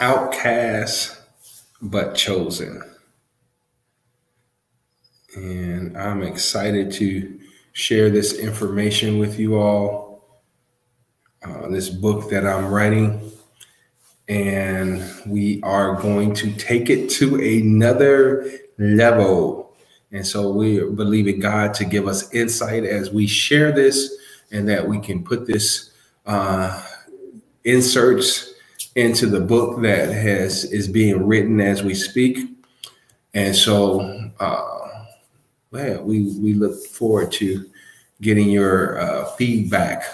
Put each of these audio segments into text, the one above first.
outcast but chosen. And I'm excited to share this information with you all. Uh, this book that I'm writing, and we are going to take it to another level. And so we believe in God to give us insight as we share this, and that we can put this uh, inserts into the book that has is being written as we speak. And so, uh, well, we we look forward to getting your uh, feedback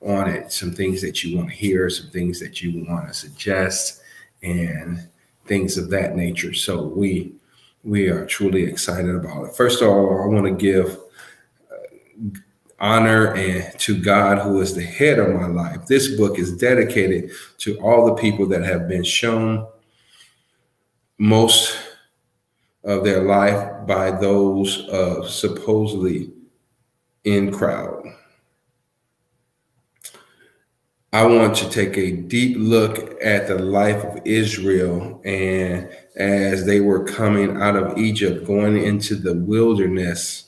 on it. Some things that you want to hear, some things that you want to suggest, and things of that nature. So we we are truly excited about it. First of all, I want to give honor and to God who is the head of my life. This book is dedicated to all the people that have been shown most of their life by those uh, supposedly in crowd. I want to take a deep look at the life of Israel and as they were coming out of Egypt, going into the wilderness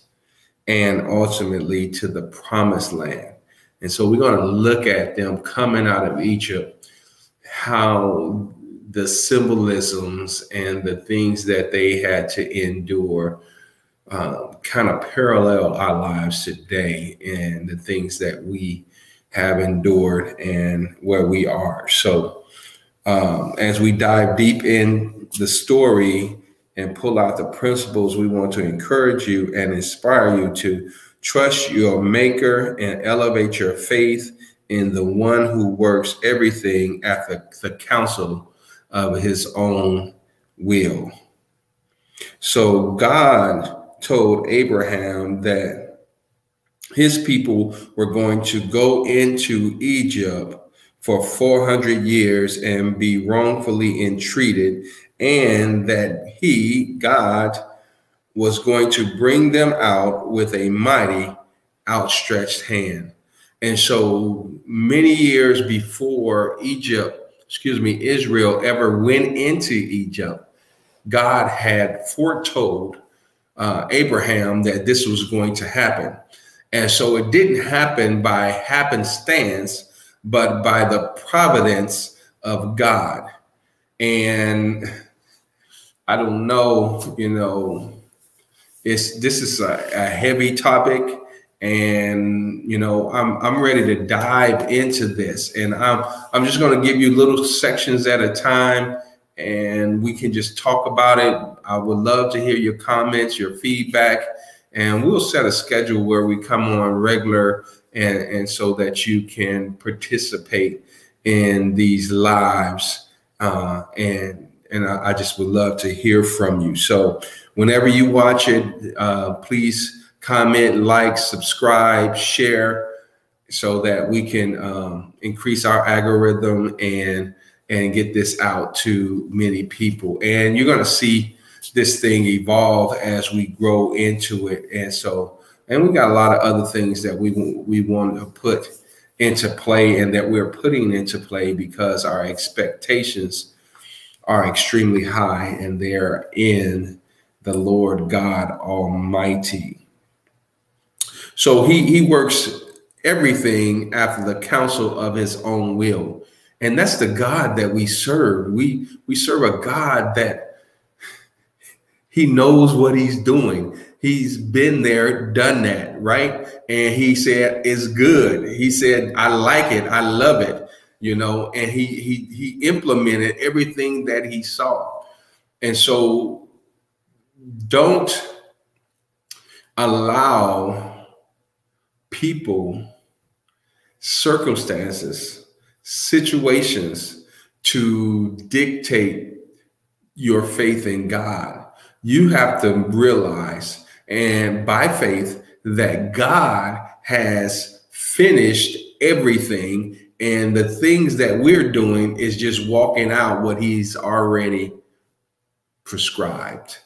and ultimately to the promised land. And so we're going to look at them coming out of Egypt, how the symbolisms and the things that they had to endure um, kind of parallel our lives today and the things that we have endured and where we are. So um, as we dive deep in the story, and pull out the principles we want to encourage you and inspire you to trust your maker and elevate your faith in the one who works everything at the, the counsel of his own will. So God told Abraham that his people were going to go into Egypt for 400 years and be wrongfully entreated and that he, God, was going to bring them out with a mighty outstretched hand. And so many years before Egypt, excuse me, Israel ever went into Egypt, God had foretold uh, Abraham that this was going to happen. And so it didn't happen by happenstance, but by the providence of God. And I don't know, you know, it's this is a, a heavy topic and you know I'm I'm ready to dive into this and I'm I'm just going to give you little sections at a time and we can just talk about it. I would love to hear your comments, your feedback, and we'll set a schedule where we come on regular and and so that you can participate in these lives uh, and and I, I, just would love to hear from you. So whenever you watch it, uh, please comment, like, subscribe, share, so that we can um, increase our algorithm and and get this out to many people. And you're going to see this thing evolve as we grow into it. And so, and we got a lot of other things that we we want to put into play and that we're putting into play because our expectations are extremely high and they're in the Lord God Almighty. So he, he works everything after the counsel of his own will. And that's the God that we serve. We we serve a God that he knows what he's doing. He's been there, done that, right? And he said, it's good. He said, I like it. I love it you know, and he he he implemented everything that he saw. And so don't allow people, circumstances, situations to dictate your faith in God. You have to realize, and by faith, that God has finished everything and the things that we're doing is just walking out what he's already prescribed.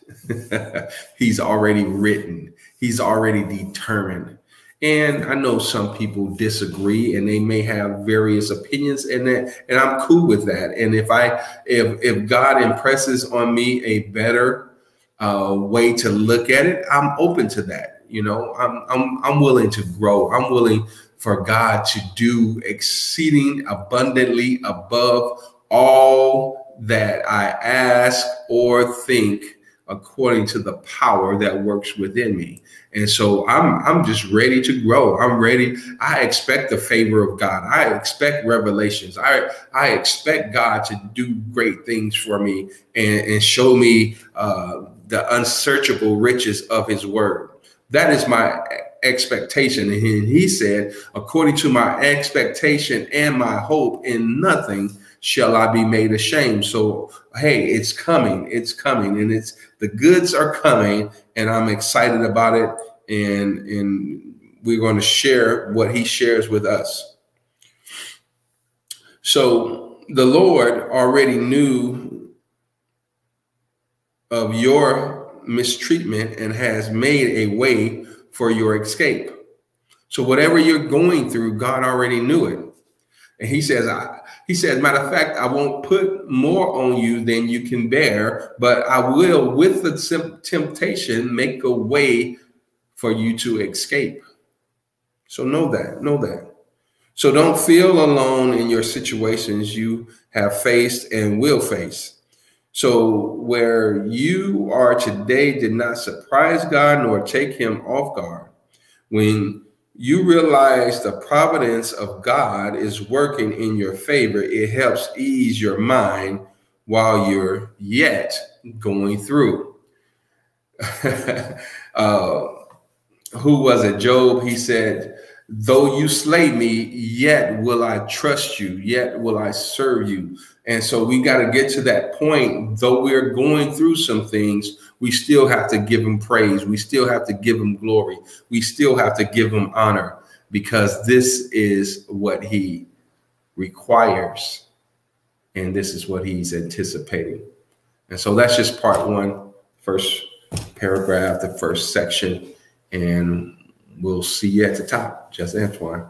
he's already written. He's already determined. And I know some people disagree and they may have various opinions and that and I'm cool with that. And if I if if God impresses on me a better uh, way to look at it, I'm open to that. You know, I'm I'm I'm willing to grow. I'm willing for God to do exceeding abundantly above all that I ask or think according to the power that works within me. And so I'm I'm just ready to grow. I'm ready. I expect the favor of God. I expect revelations. I I expect God to do great things for me and, and show me uh, the unsearchable riches of His Word. That is my expectation. And he, said, according to my expectation and my hope, in nothing shall I be made ashamed. So, hey, it's coming. It's coming. And it's the goods are coming. And I'm excited about it. And, and we're going to share what he shares with us. So the Lord already knew of your mistreatment and has made a way for your escape. So whatever you're going through, God already knew it. And he says, I, he says, matter of fact, I won't put more on you than you can bear, but I will, with the temptation, make a way for you to escape. So know that, know that. So don't feel alone in your situations you have faced and will face. So where you are today did not surprise God nor take him off guard. When you realize the providence of God is working in your favor, it helps ease your mind while you're yet going through. uh, who was it? Job, he said, Though you slay me, yet will I trust you, yet will I serve you. And so we got to get to that point. Though we're going through some things, we still have to give him praise. We still have to give him glory. We still have to give him honor because this is what he requires. And this is what he's anticipating. And so that's just part one, first paragraph, the first section. And we'll see you at the top. Just Antoine.